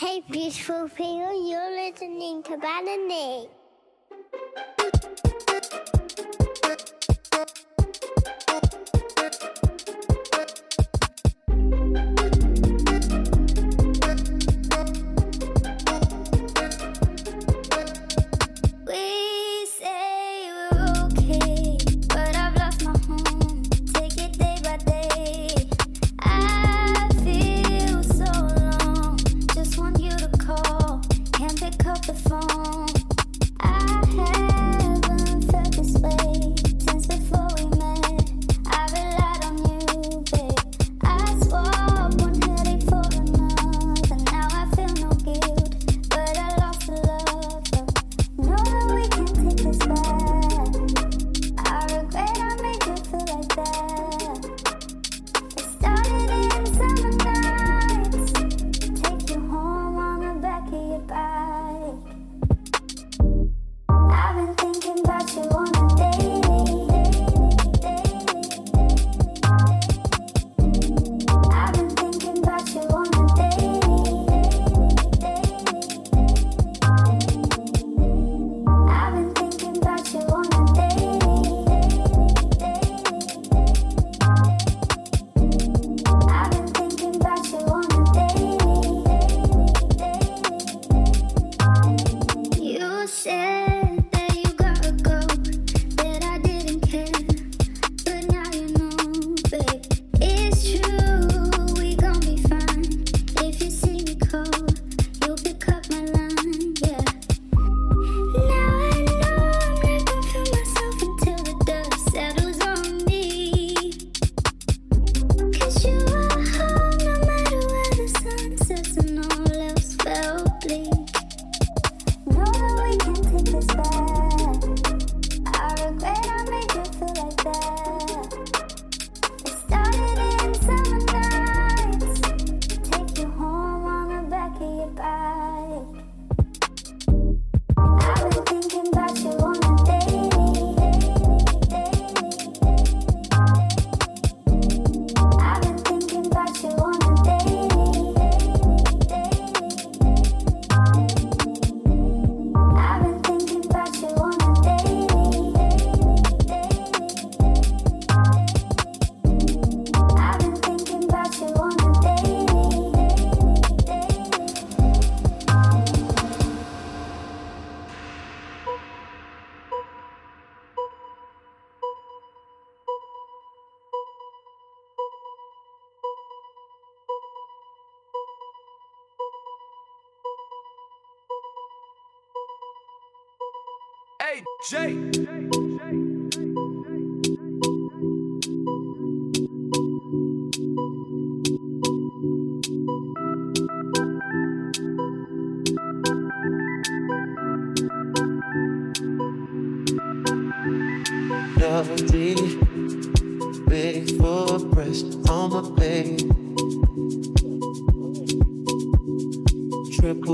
Hey, beautiful people, you're listening to Balamii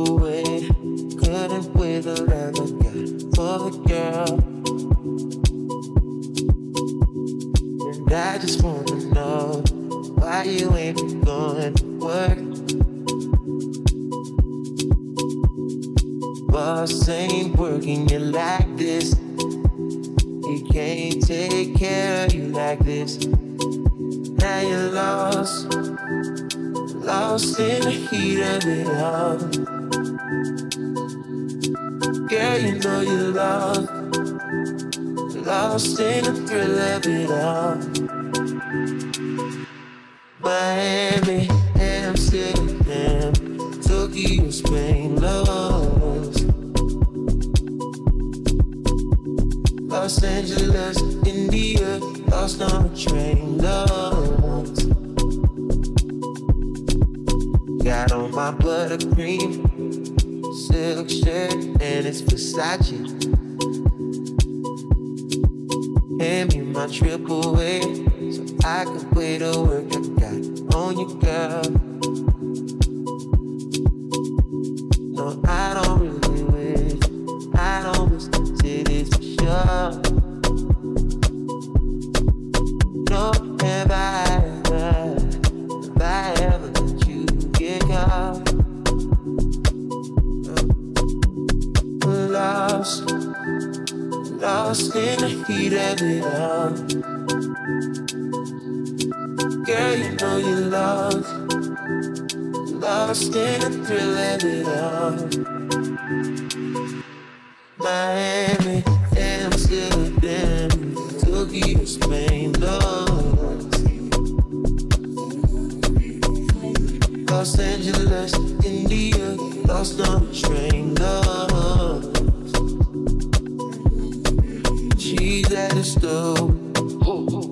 away. Couldn't wait the I for the girl. And I just wanna know why you ain't going to work. Boss ain't working you like this. He can't take care of you like this. Now you're lost lost in the heat of it all. Yeah, you know you're lost. Lost in the thrill of it all. Miami, Amsterdam, Tokyo, Spain, lost. Los Angeles, India, lost on a train, lost. Got on my buttercream silk shirt and it's Versace. Hand me my triple weight so I can play the work I got on you, girl. Miami, Amsterdam, Tokyo, Spain, lost. Los Angeles, India, lost on the train, lost. She's at the stove.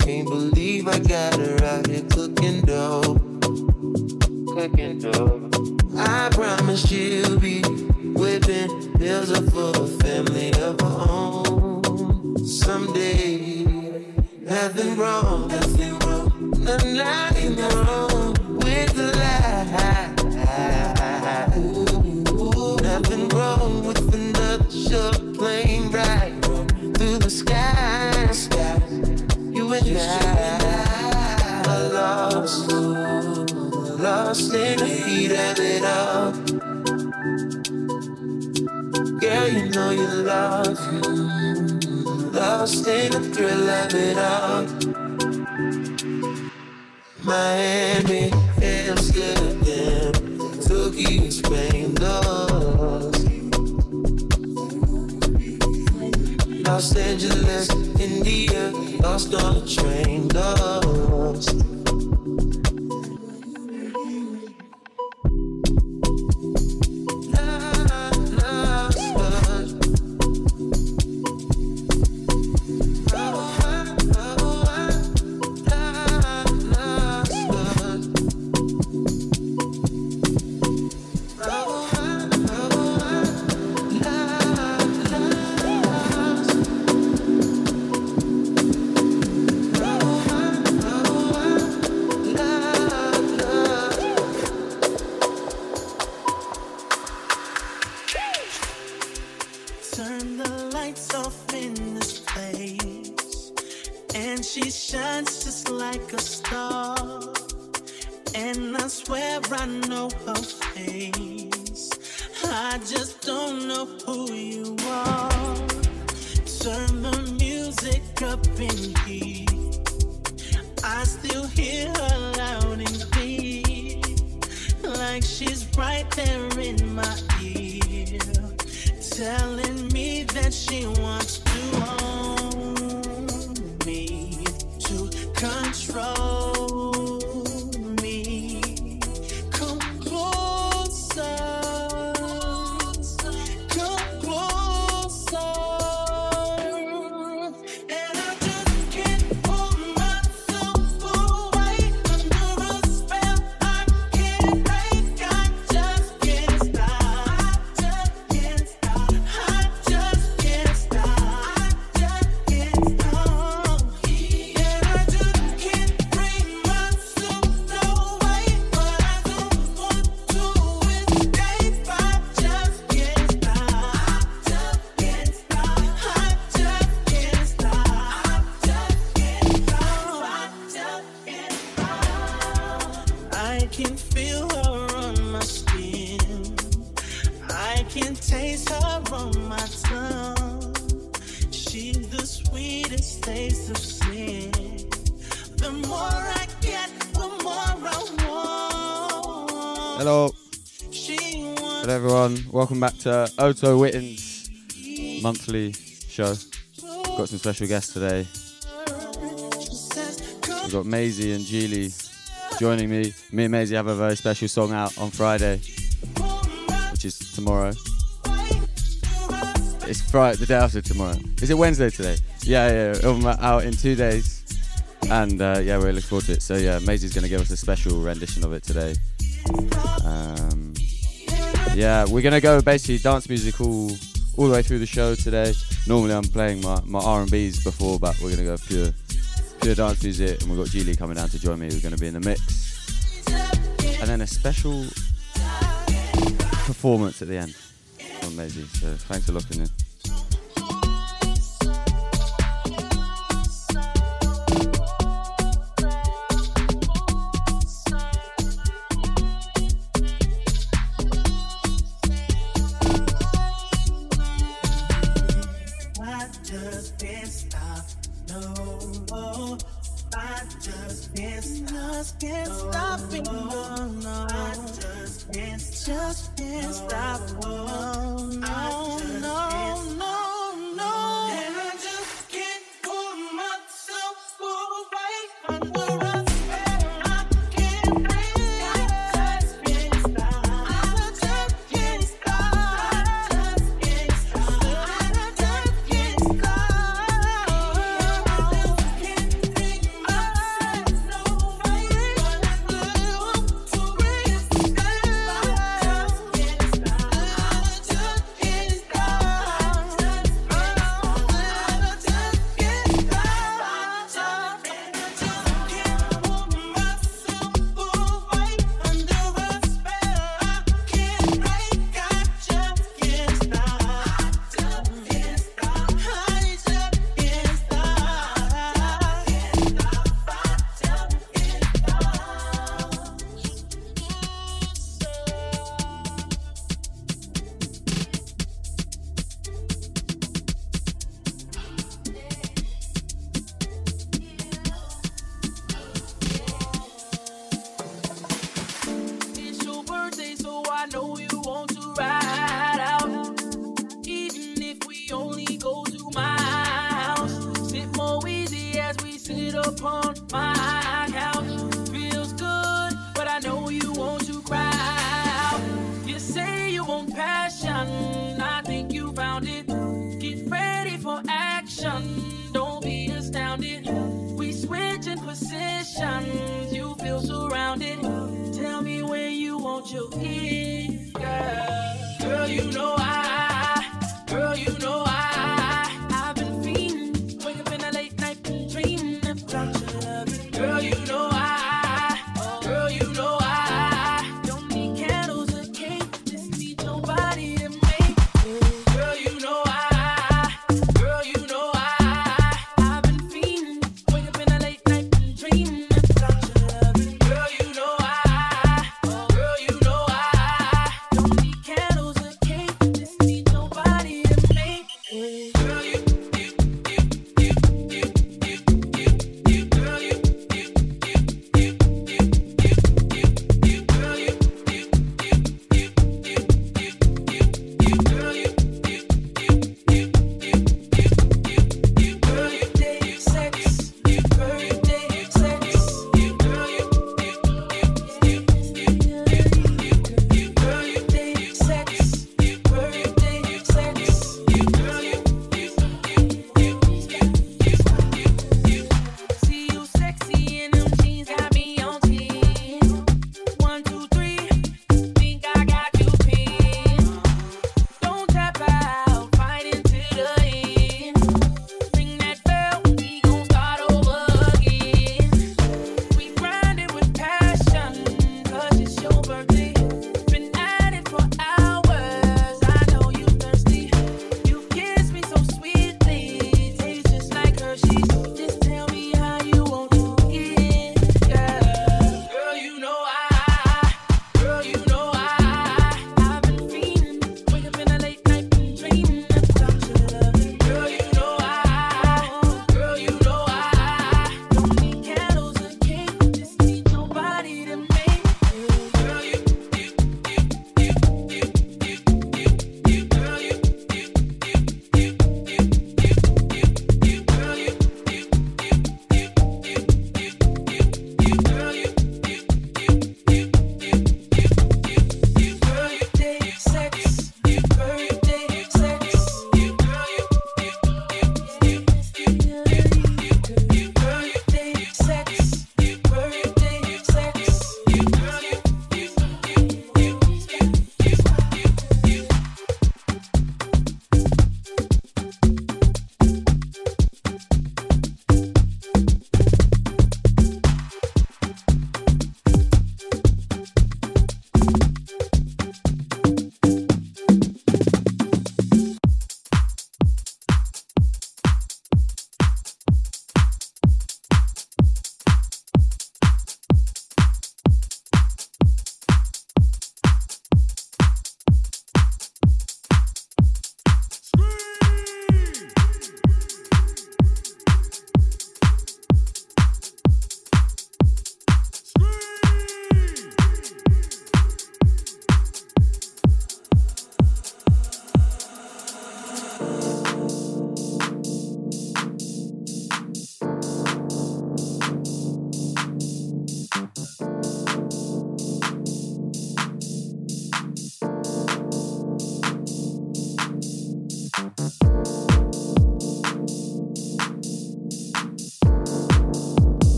Can't believe I got her out here cooking dough. Cooking dough. I promise she'll be whipping meals up for a family of her own. Someday, nothing wrong, nothing wrong, nothing wrong with the lie. Nothing wrong with another short plane ride through the sky. You and I lost in the heat it all. Girl, you know you love lost, lost in the thrill of it all. Miami, Amsterdam, Tokyo, Spain, lost. Los Angeles, India, lost on a train. Lost, can taste her on my tongue. She's the sweetest taste of sin. The more I get, the more I want. Hello, hello everyone. Welcome back to 020Whitton's monthly show. Got some special guests today. We've got Maisi and Gee Lee joining me. Me and Maisi have a very special song out on Friday, which is tomorrow. It's Friday, the day after tomorrow. Is it Wednesday today? Yeah, yeah. It'll be out in two days. And uh, yeah, we're looking forward to it. So yeah, Maisi's going to give us a special rendition of it today. Um, yeah, we're gonna go basically dance music all, all the way through the show today. Normally I'm playing my, my R&Bs before, but we're gonna go pure pure dance music, and we've got Gee Lee coming down to join me. We're gonna be in the mix, and then a special performance at the end from Maisie. So thanks for looking in.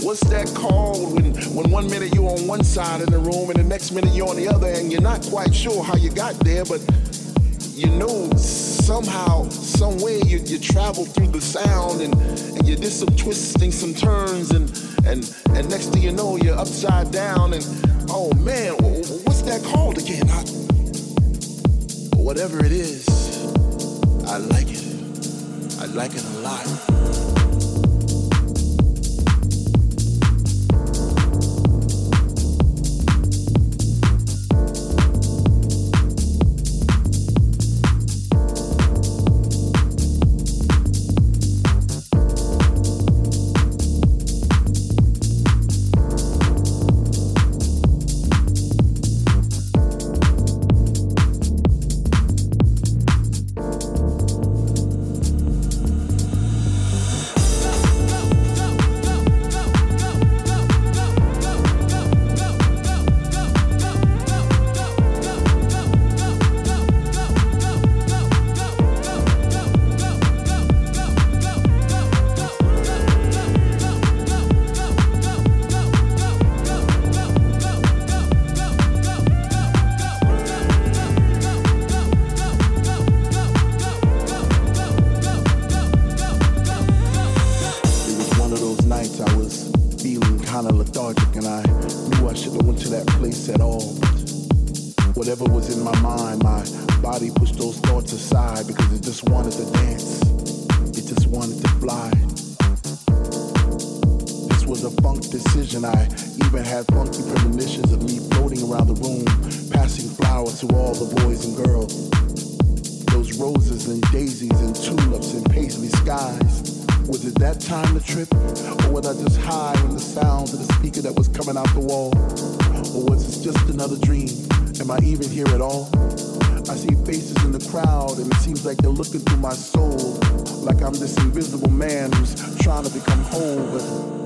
What's that called when, when one minute you're on one side of the room and the next minute you're on the other and you're not quite sure how you got there, but you know somehow, some way you, you travel through the sound and, and you did some twisting, some turns and, and, and next thing you know you're upside down and oh man, what's that called again? I, whatever it is, I like it. I like it a lot. funk decision. I even had funky premonitions of me floating around the room, passing flowers to all the boys and girls. Those roses and daisies and tulips and paisley skies. Was it that time to trip? Or was I just high in the sounds of the speaker that was coming out the wall? Or was this just another dream? Am I even here at all? I see faces in the crowd and it seems like they're looking through my soul. Like I'm this invisible man who's trying to become whole, but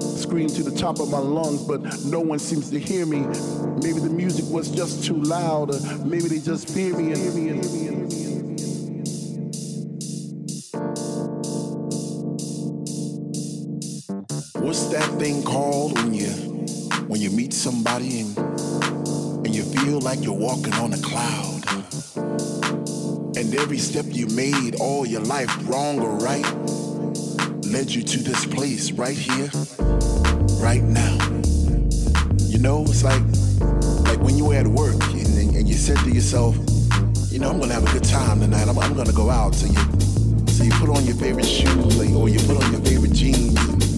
no one seems to hear me. Maybe the music was just too loud, or maybe they just fear me and hear me and hear me. What's that thing called when you when you meet somebody and and you feel like you're walking on a cloud? And every step you made all your life, wrong or right, led you to this place right here, right now You know, it's like like when you were at work and, and, you said to yourself, you know, I'm gonna have a good time tonight. I'm, I'm gonna go out. So you so you put on your favorite shoes, or you put on your favorite jeans.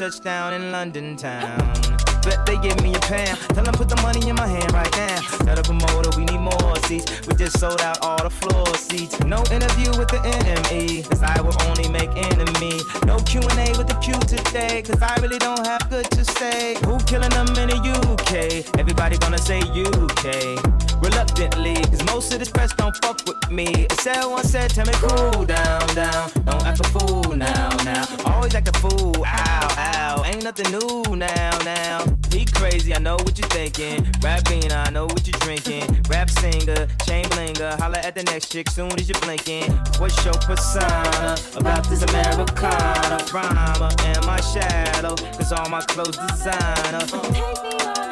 Now? Just touched down in London town. Bet they give me a pound. Tell them put the money in my hand right now. Tell the promoter we need more seats. We just sold out all the floor seats. No interview with the enemy, cause I will only make enemy. No Q&A with the Q today, cause I really don't have good to say. Who killing them in the UK? Everybody gonna say UK. Reluctantly, cause most of this press don't fuck with me. Said one said, tell me cool down, down. Don't act a fool now, now. Always act a fool, ow, ow. Ain't nothing new now, now. He crazy, I know what you're thinking. Rap bean, I know what you're drinking. Rap singer, chain blinger. Holla at the next chick soon as you're blinking. What's your persona about this Americana? Rhymer and my shadow, cause all my clothes designer. Take me on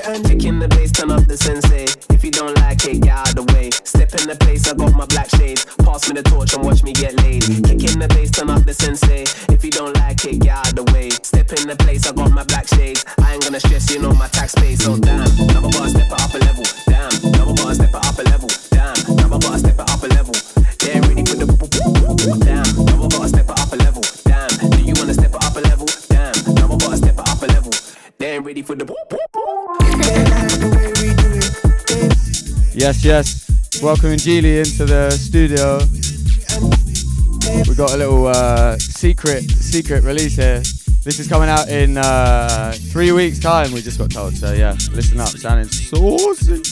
it and. Kicking the bass, turn up the sensei. If you don't like it, get out of the way. Step in the place, I got my black shades. Pass me the torch and watch me get laid. Kicking the bass, turn up the sensei. If you don't like it, get out of the way. Step in the place, I got my black shades. I ain't gonna stress, you know my tax pay. So damn, I gotta step up Yes, yes. Welcoming Gee Lee into the studio. We got a little uh, secret secret release here. This is coming out in uh, three weeks' time. We just got told. So yeah, listen up. Sounding saucy.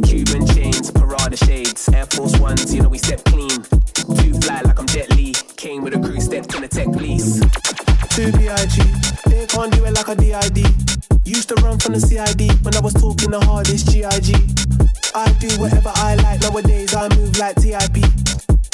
Cuban chains, Prada shades. Air Force Ones, you know we step like a DID. Used to run from the CID when I was talking the hardest GIG. I do whatever I like nowadays. I move like TIP.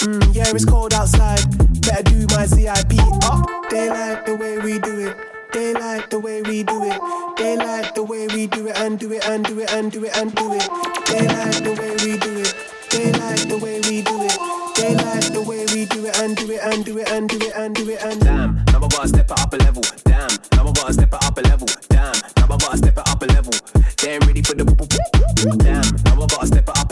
Mm, yeah, it's cold outside. Better do my ZIP. Up. They like the way we do it. They like the way we do it. They like the way we do it and do it and do it and do it and do it. They like the way we do it. They like the way we do it. They like the way we do it and do it and do it and do it and do it and. Damn, I gotta step up gotta step it up a level. Damn, now I gotta step it up a level. They ain't ready for the damn. Now I gotta step it up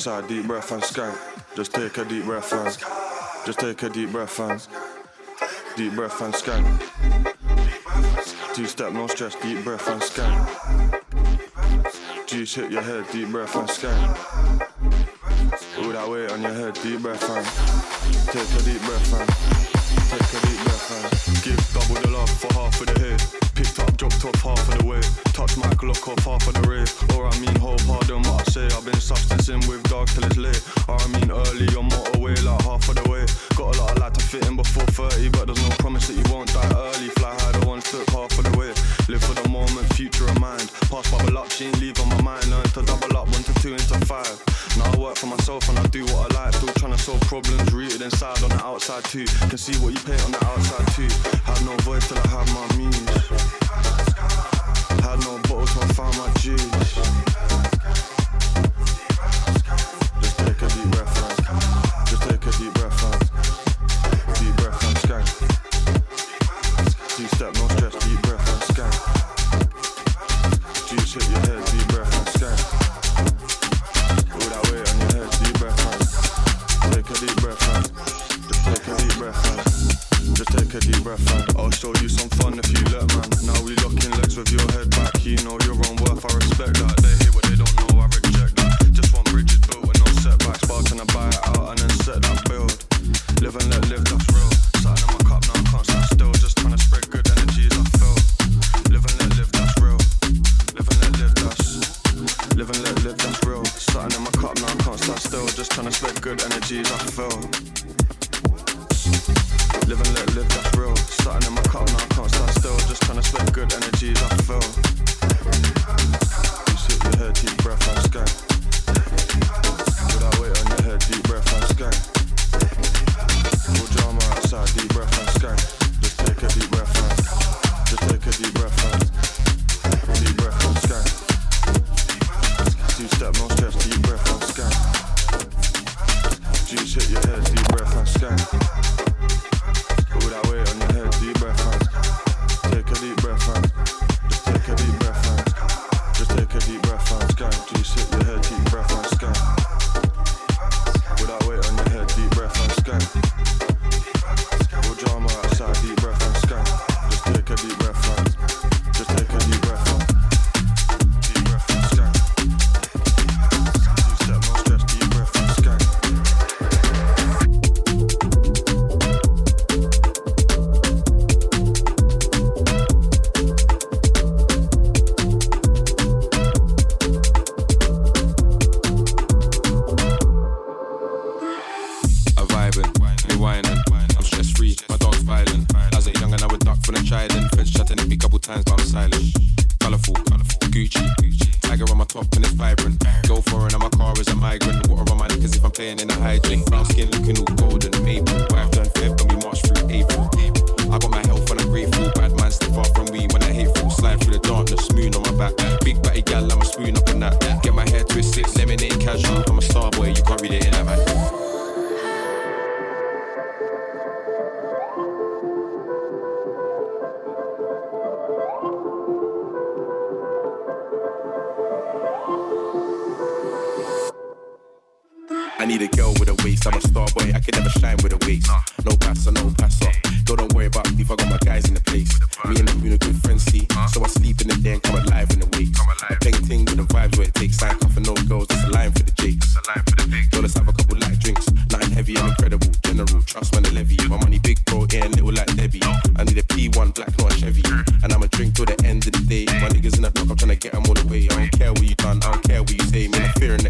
Outside, deep breath and skank. Just take a deep breath and just take a deep breath and deep breath and skank. Two step, no stress, deep breath and skank. Juice hit your head, deep breath and skank. All that weight on your head, deep breath and take a deep breath and take a deep breath and give double the love for half of the hit. Picked up, dropped off half of the weight touch my Glock off half of the rave. Or I mean, whole pardon what I say. I've been substancing with dog till it's late. Or I mean, early on motorway, like half of the way. Got a lot of light to fit in before 30, but there's no promise that you won't die early. Fly high, the one took half of the way. Live for the moment, future in mind. Pass bubble up, she ain't leave on my mind. Learn to double up, one to two into five. Now I work for myself and I do what I like. Still trying to solve problems rooted inside on the outside too. Can see what you paint on the outside too. Have no voice till I have my muse no bottles, man, find my juice.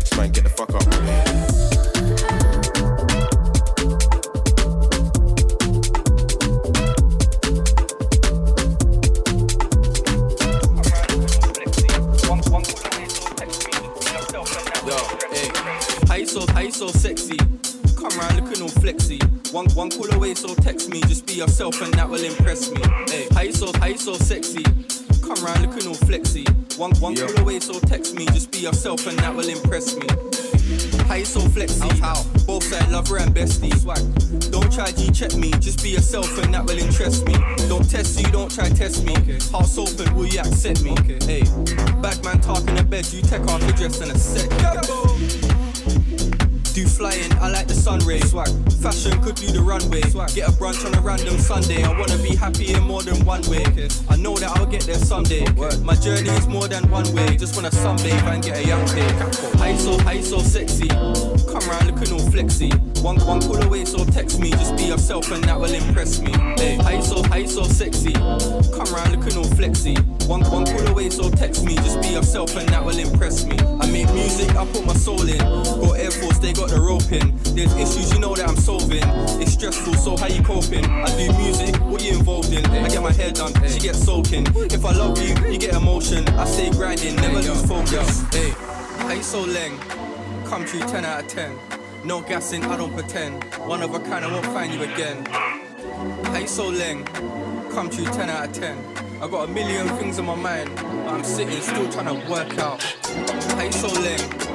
hey man. Get the fuck up. so sexy. Come round looking all flexy. One one call away, so text me, just be yourself. lover and bestie. Don't try G check me, just be yourself and that will interest me. Don't test you, don't try test me. House open, will you accept me? Hey, back man talking in bed, you take off your dress in a sec. Do flying, I like the sun rays. Swag. Fashion could do the runway. Swag. Get a brunch on a random Sunday. I wanna be happy in more than one way. Okay. I know that I'll get there someday. Okay. My journey is more than one way. Just wanna sunbathe and get a young pay. I so, high so sexy. Come round looking all flexy. One, one call away, so text me. Just be yourself and that will impress me. Hey, how you so, how you so sexy? Come round looking all flexy. One, one call away, so text me. Just be yourself and that will impress me. I make music, I put my soul in. Got Air Force, they got the rope in. There's issues you know that I'm solving. It's stressful, so how you coping? I do music, what you involved in? I get my hair done, she gets soaking. If I love you, you get emotion. I stay grinding, never lose focus. Hey, how you so leng? Come true, 10 out of 10. No gassing, I don't pretend. One of a kind, I won't find you again. How you so leng? Come true 10 out of 10. I got a million things on my mind, but I'm sitting still trying to work out. How you so leng?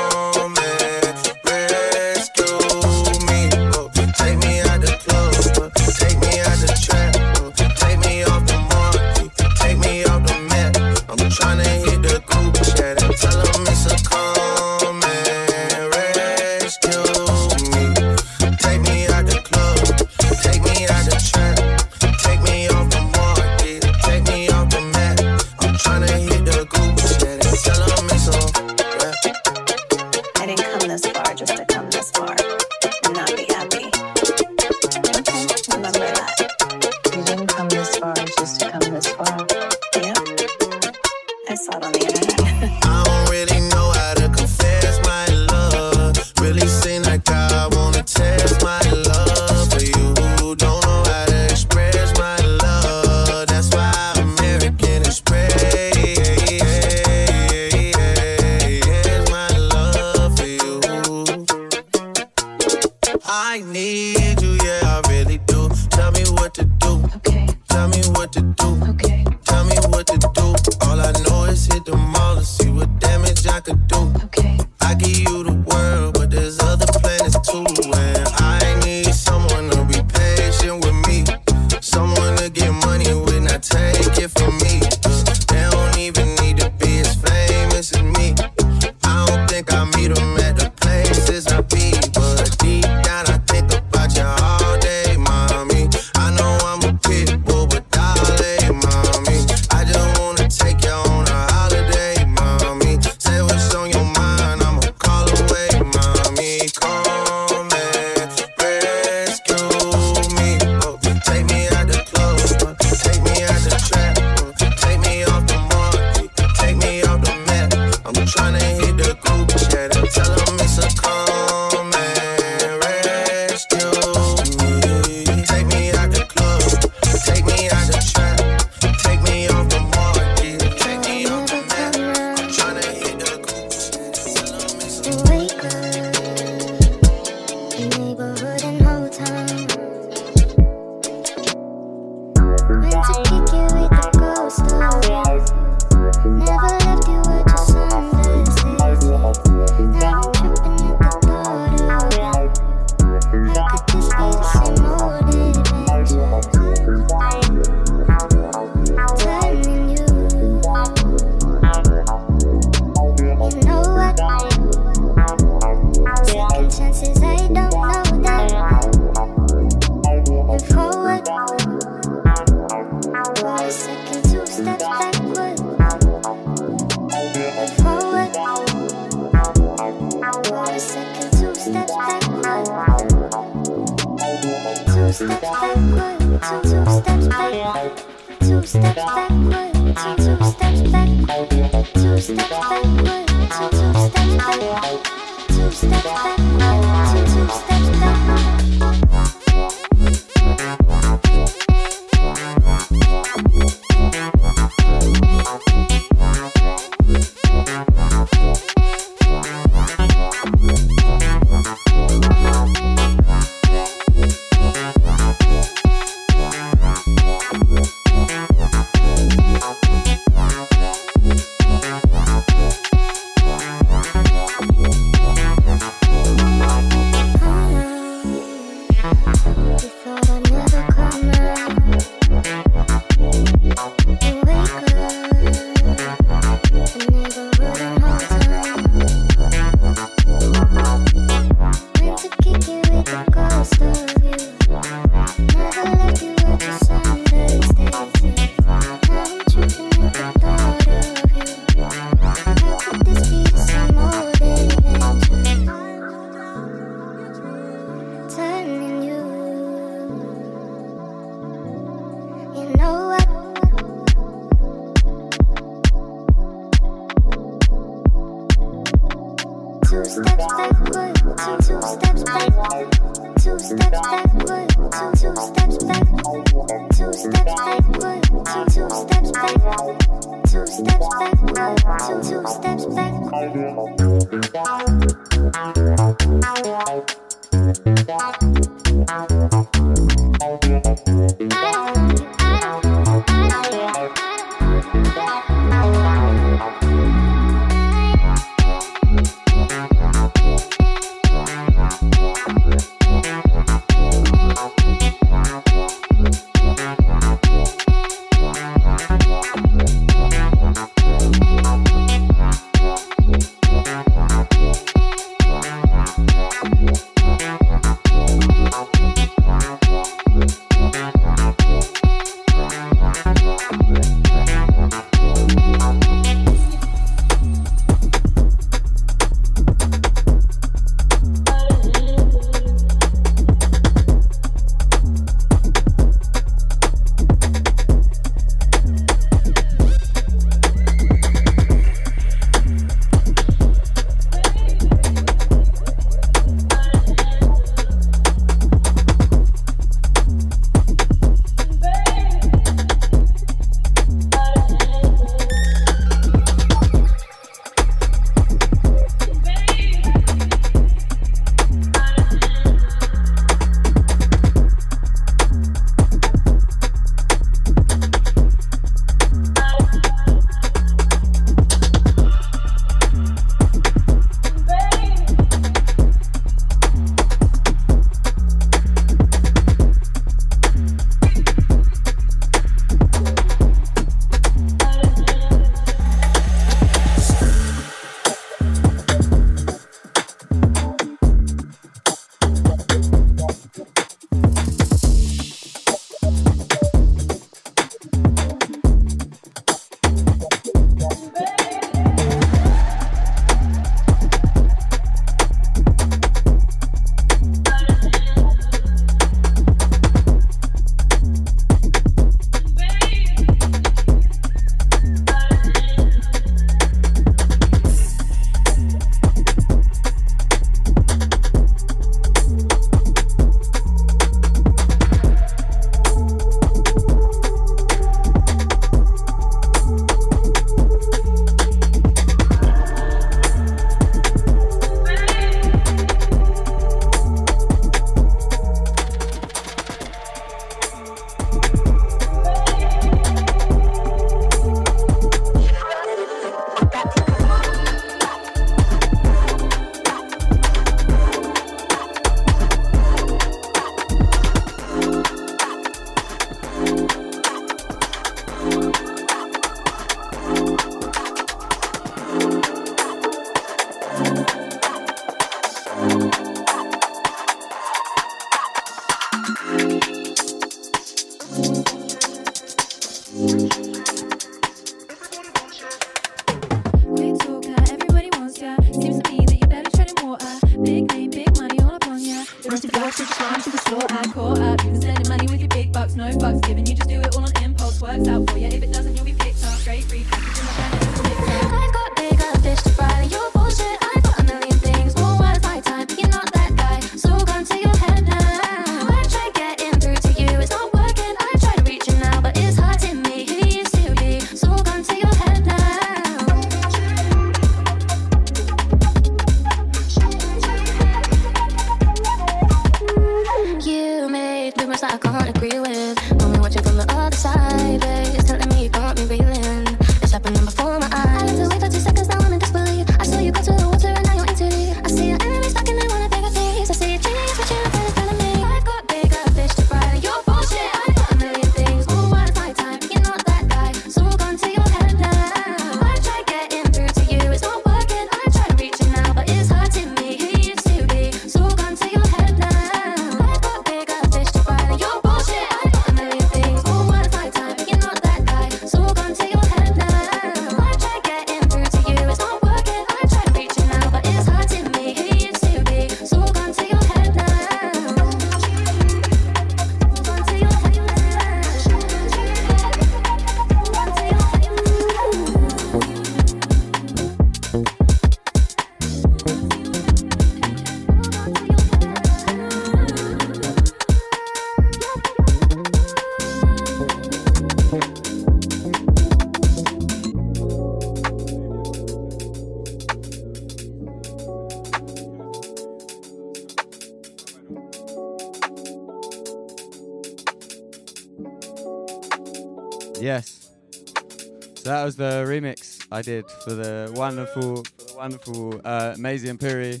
that was the remix I did for the wonderful, for the wonderful uh, Maisi and Puri.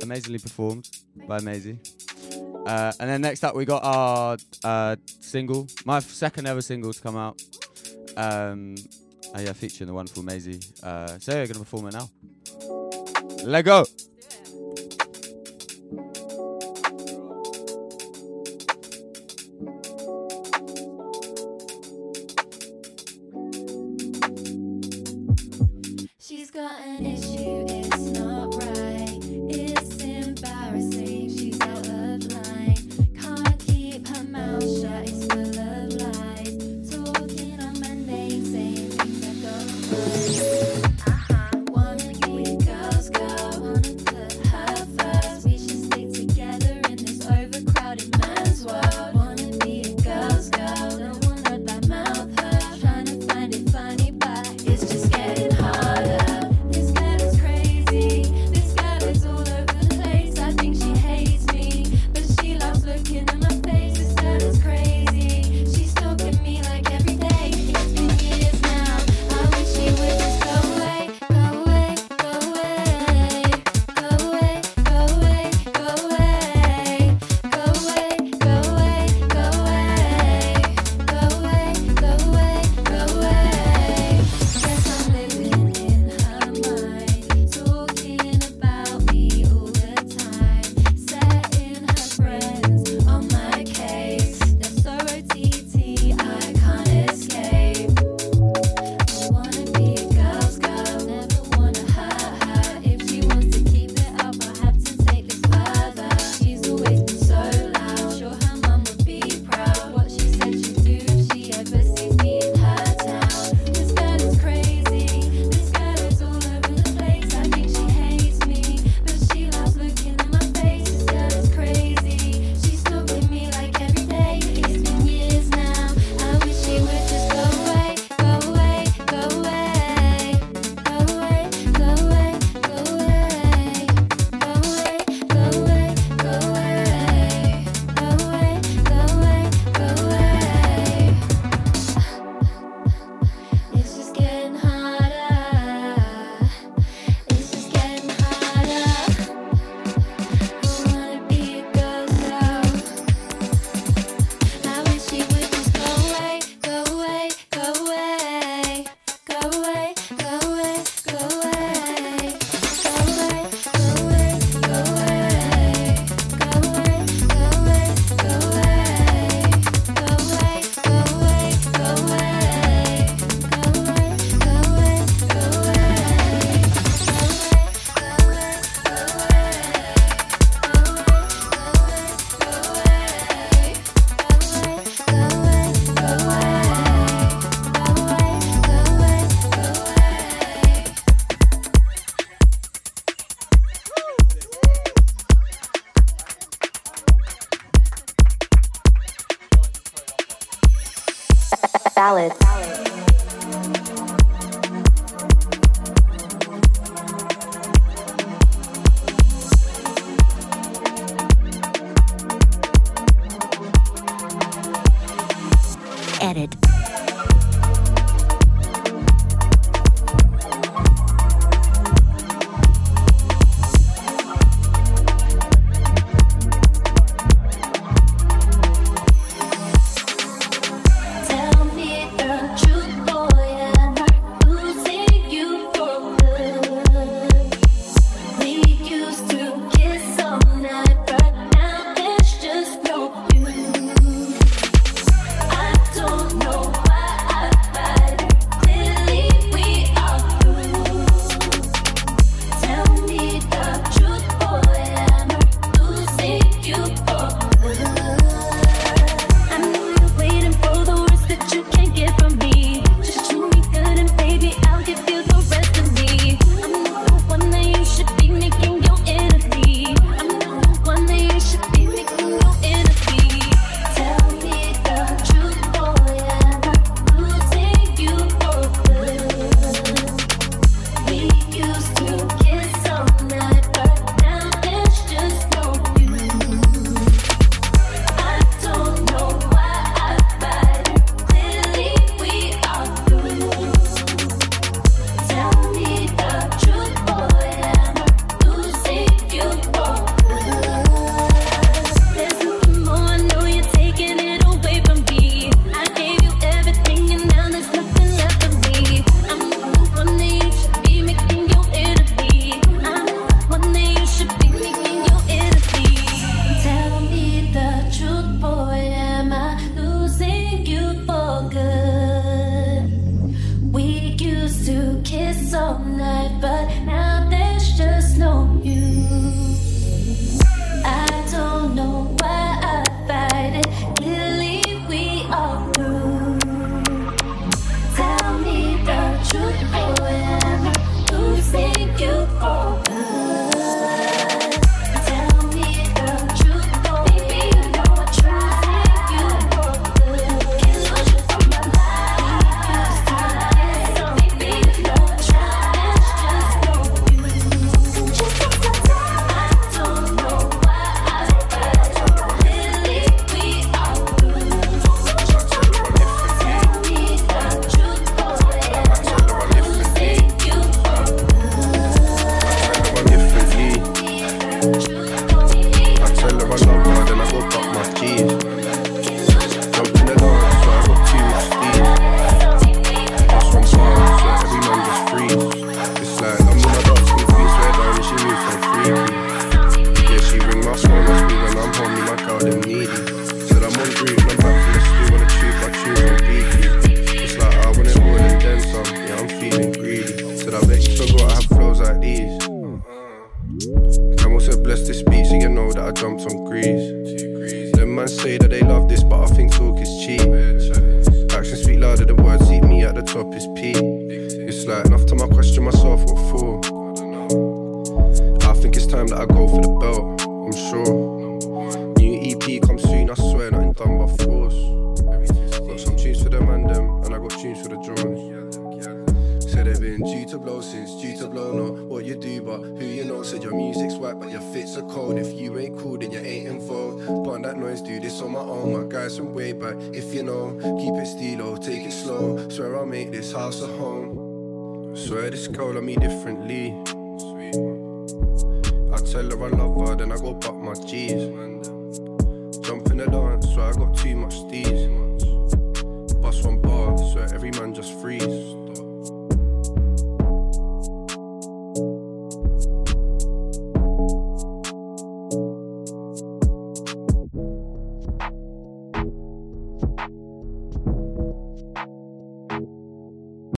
Amazingly performed by Maisi. Uh, and then next up, we got our uh, single, my second ever single to come out. Um, uh, yeah, featuring the wonderful Maisi. Uh, so we're going to perform it now. Let go!